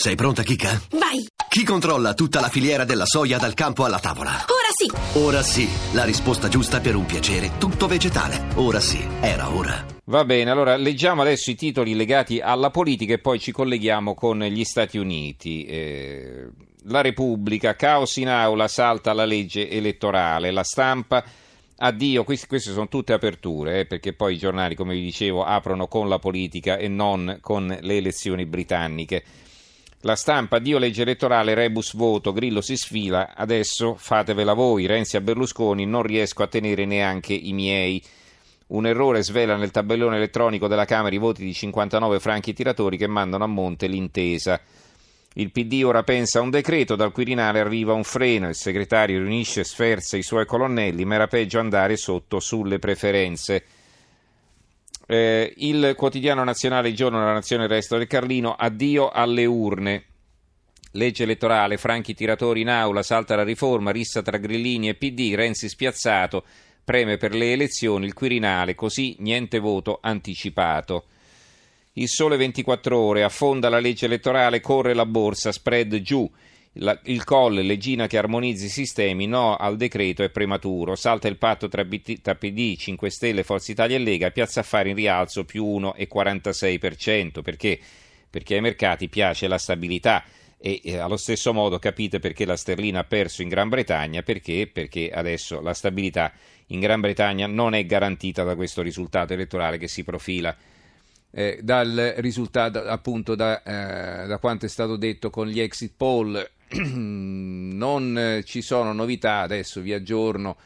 Sei pronta, Kika? Vai! Chi controlla tutta la filiera della soia dal campo alla tavola? Ora sì! Ora sì, la risposta giusta per un piacere tutto vegetale. Ora sì, era ora. Va bene, allora leggiamo adesso i titoli legati alla politica e poi ci colleghiamo con gli Stati Uniti. Eh, la Repubblica, caos in aula, salta la legge elettorale, la stampa. Addio, queste, queste sono tutte aperture, eh, perché poi i giornali, come vi dicevo, aprono con la politica e non con le elezioni britanniche. La stampa, Dio legge elettorale, rebus voto, Grillo si sfila, adesso fatevela voi, Renzi a Berlusconi, non riesco a tenere neanche i miei. Un errore svela nel tabellone elettronico della Camera i voti di 59 franchi tiratori che mandano a monte l'intesa. Il PD ora pensa a un decreto, dal Quirinale arriva un freno, il segretario riunisce sferza i suoi colonnelli, ma era peggio andare sotto sulle preferenze. Eh, il quotidiano nazionale Il giorno della nazione il resto del Carlino, addio alle urne. Legge elettorale, franchi tiratori in aula, salta la riforma, rissa tra grillini e PD, Renzi spiazzato, preme per le elezioni, il Quirinale, così niente voto anticipato. Il sole 24 ore, affonda la legge elettorale, corre la borsa, spread giù. La, il Colle, Legina che armonizzi i sistemi, no al decreto è prematuro, salta il patto tra, BT, tra PD, 5 Stelle, Forza Italia e Lega, Piazza Affari in rialzo più 1,46%, perché? Perché ai mercati piace la stabilità e eh, allo stesso modo capite perché la sterlina ha perso in Gran Bretagna, perché? Perché adesso la stabilità in Gran Bretagna non è garantita da questo risultato elettorale che si profila. Eh, dal risultato appunto da, eh, da, quanto è stato detto con gli exit poll non ci sono novità adesso vi aggiorno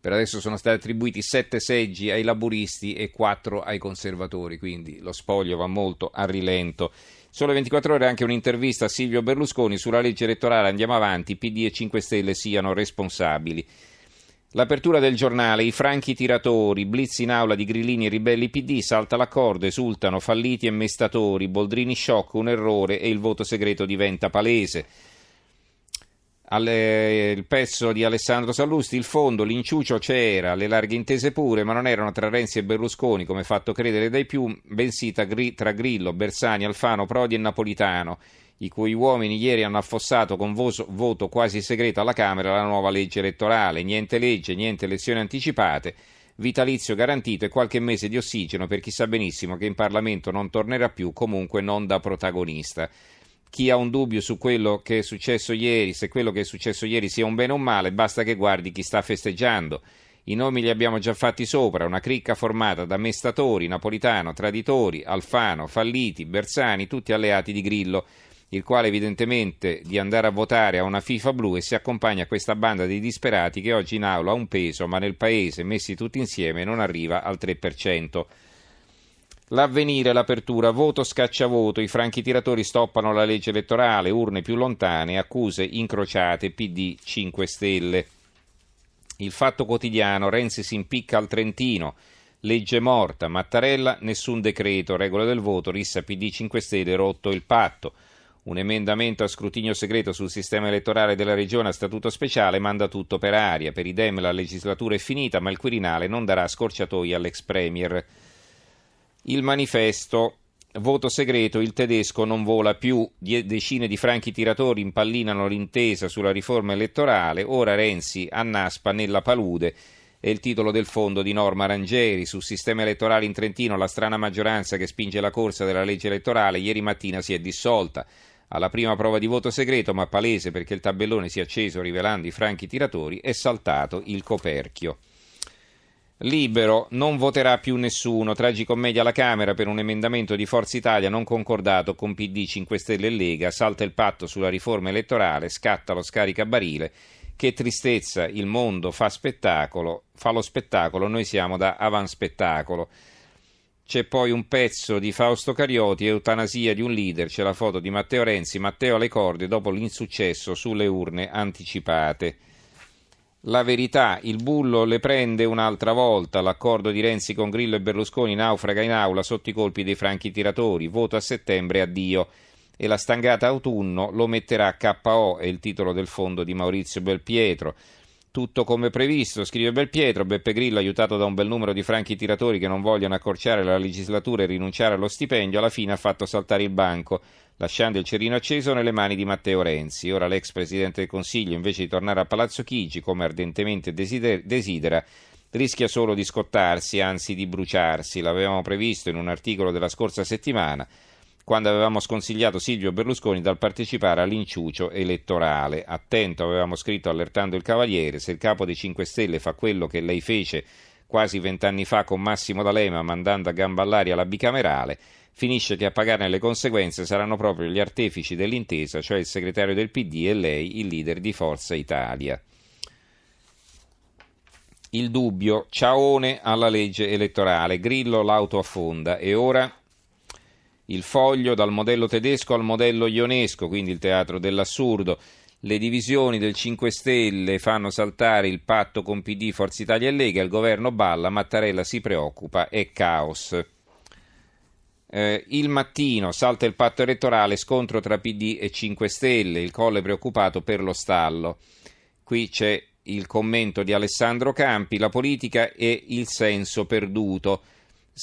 per adesso sono stati attribuiti sette seggi ai laburisti e quattro ai conservatori quindi lo spoglio va molto a rilento. Solo 24 ore anche un'intervista a Silvio Berlusconi sulla legge elettorale. Andiamo avanti PD e 5 Stelle siano responsabili. L'apertura del giornale, i franchi tiratori, blitz in aula di grillini e ribelli PD, salta l'accordo, esultano falliti e mestatori, Boldrini shock, un errore e il voto segreto diventa palese. Alle, il pezzo di Alessandro Sallusti, il fondo, l'inciucio c'era, le larghe intese pure, ma non erano tra Renzi e Berlusconi, come fatto credere dai più, bensì tra Grillo, Bersani, Alfano, Prodi e Napolitano i cui uomini ieri hanno affossato con voto, voto quasi segreto alla Camera la nuova legge elettorale. Niente legge, niente elezioni anticipate, vitalizio garantito e qualche mese di ossigeno per chi sa benissimo che in Parlamento non tornerà più, comunque non da protagonista. Chi ha un dubbio su quello che è successo ieri, se quello che è successo ieri sia un bene o un male, basta che guardi chi sta festeggiando. I nomi li abbiamo già fatti sopra, una cricca formata da mestatori, Napolitano, Traditori, Alfano, Falliti, Bersani, tutti alleati di Grillo il quale evidentemente di andare a votare a una FIFA blu e si accompagna a questa banda di disperati che oggi in aula ha un peso, ma nel paese, messi tutti insieme, non arriva al 3%. L'avvenire, l'apertura, voto scacciavoto, i franchi tiratori stoppano la legge elettorale, urne più lontane, accuse incrociate, PD 5 Stelle. Il fatto quotidiano, Renzi si impicca al Trentino, legge morta, Mattarella, nessun decreto, regole del voto, rissa PD 5 Stelle, rotto il patto. Un emendamento a scrutinio segreto sul sistema elettorale della regione a statuto speciale manda tutto per aria. Per i Dem la legislatura è finita, ma il Quirinale non darà scorciatoia all'ex Premier. Il manifesto. Voto segreto, il tedesco non vola più. Decine di franchi tiratori impallinano l'intesa sulla riforma elettorale. Ora Renzi annaspa nella palude. È il titolo del fondo di Norma Rangeri. Sul sistema elettorale in Trentino la strana maggioranza che spinge la corsa della legge elettorale ieri mattina si è dissolta alla prima prova di voto segreto, ma palese perché il tabellone si è acceso rivelando i franchi tiratori, è saltato il coperchio. Libero, non voterà più nessuno. Tragicommedia alla Camera per un emendamento di Forza Italia non concordato con PD 5 Stelle e Lega. Salta il patto sulla riforma elettorale, scatta lo scaricabarile. Che tristezza, il mondo fa spettacolo, fa lo spettacolo, noi siamo da avanspettacolo. C'è poi un pezzo di Fausto Carioti, Eutanasia di un leader, c'è la foto di Matteo Renzi, Matteo alle corde dopo l'insuccesso sulle urne anticipate. La verità, il bullo le prende un'altra volta, l'accordo di Renzi con Grillo e Berlusconi naufraga in aula sotto i colpi dei franchi tiratori, voto a settembre, addio. E la stangata autunno lo metterà KO, è il titolo del fondo di Maurizio Belpietro. Tutto come previsto, scrive Belpietro, Beppe Grillo aiutato da un bel numero di franchi tiratori che non vogliono accorciare la legislatura e rinunciare allo stipendio, alla fine ha fatto saltare il banco. Lasciando il cerino acceso nelle mani di Matteo Renzi. Ora l'ex Presidente del Consiglio, invece di tornare a Palazzo Chigi, come ardentemente desidera, rischia solo di scottarsi, anzi di bruciarsi. L'avevamo previsto in un articolo della scorsa settimana, quando avevamo sconsigliato Silvio Berlusconi dal partecipare all'inciucio elettorale. Attento, avevamo scritto allertando il Cavaliere, se il capo dei 5 Stelle fa quello che lei fece quasi vent'anni fa con Massimo D'Alema mandando a gamba all'aria la bicamerale, finisce che a pagarne le conseguenze saranno proprio gli artefici dell'intesa, cioè il segretario del PD e lei, il leader di Forza Italia. Il dubbio, ciaone alla legge elettorale, Grillo l'auto affonda e ora il foglio dal modello tedesco al modello ionesco, quindi il teatro dell'assurdo. Le divisioni del 5 Stelle fanno saltare il patto con PD, Forza Italia e Lega, il governo balla, Mattarella si preoccupa, è caos. Eh, il mattino salta il patto elettorale, scontro tra PD e 5 Stelle, il colle preoccupato per lo stallo. Qui c'è il commento di Alessandro Campi, la politica è il senso perduto.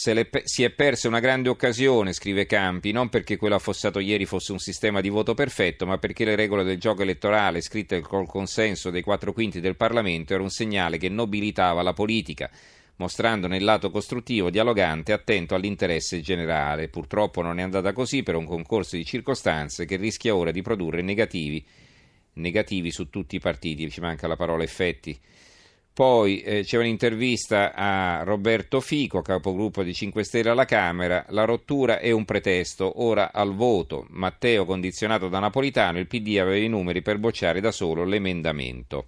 Le, si è persa una grande occasione, scrive Campi, non perché quello affossato ieri fosse un sistema di voto perfetto, ma perché le regole del gioco elettorale, scritte col consenso dei quattro quinti del Parlamento, era un segnale che nobilitava la politica mostrandone il lato costruttivo, dialogante, attento all'interesse generale. Purtroppo non è andata così per un concorso di circostanze che rischia ora di produrre negativi, negativi su tutti i partiti, ci manca la parola effetti. Poi eh, c'è un'intervista a Roberto Fico, capogruppo di 5 Stelle alla Camera. La rottura è un pretesto, ora al voto. Matteo condizionato da Napolitano, il PD aveva i numeri per bocciare da solo l'emendamento.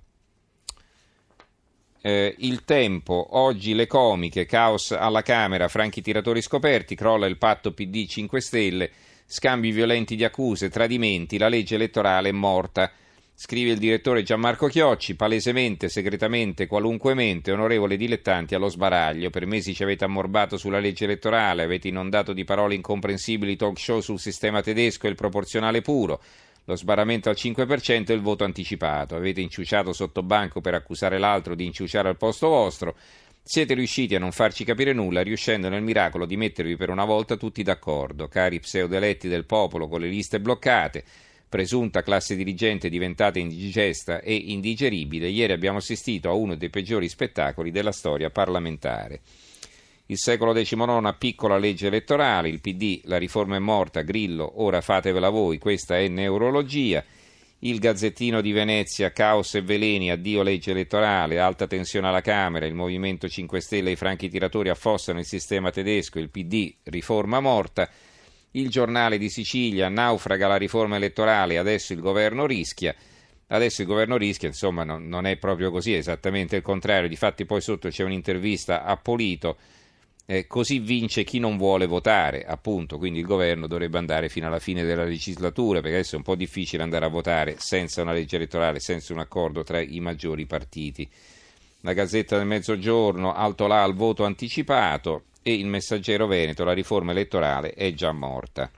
Eh, il tempo, oggi le comiche, caos alla Camera, franchi tiratori scoperti, crolla il patto PD 5 Stelle, scambi violenti di accuse, tradimenti, la legge elettorale è morta. Scrive il direttore Gianmarco Chiocci, palesemente, segretamente, qualunquemente, onorevole dilettanti allo sbaraglio. Per mesi ci avete ammorbato sulla legge elettorale, avete inondato di parole incomprensibili talk show sul sistema tedesco e il proporzionale puro lo sbarramento al 5% e il voto anticipato. Avete inciuciato sotto banco per accusare l'altro di inciuciare al posto vostro. Siete riusciti a non farci capire nulla, riuscendo nel miracolo di mettervi per una volta tutti d'accordo, cari pseudoeletti del popolo con le liste bloccate, presunta classe dirigente diventata indigesta e indigeribile, ieri abbiamo assistito a uno dei peggiori spettacoli della storia parlamentare. Il secolo XIX, piccola legge elettorale, il PD, la riforma è morta, Grillo, ora fatevela voi, questa è neurologia. Il Gazzettino di Venezia, caos e veleni, addio legge elettorale, alta tensione alla Camera, il Movimento 5 Stelle e i franchi tiratori affossano il sistema tedesco, il PD, riforma morta. Il giornale di Sicilia, naufraga la riforma elettorale, adesso il governo rischia. Adesso il governo rischia, insomma non, non è proprio così, è esattamente il contrario. Difatti poi sotto c'è un'intervista a Polito eh, così vince chi non vuole votare, appunto, quindi il governo dovrebbe andare fino alla fine della legislatura, perché adesso è un po' difficile andare a votare senza una legge elettorale, senza un accordo tra i maggiori partiti. La Gazzetta del Mezzogiorno, alto là al voto anticipato e il Messaggero Veneto, la riforma elettorale è già morta.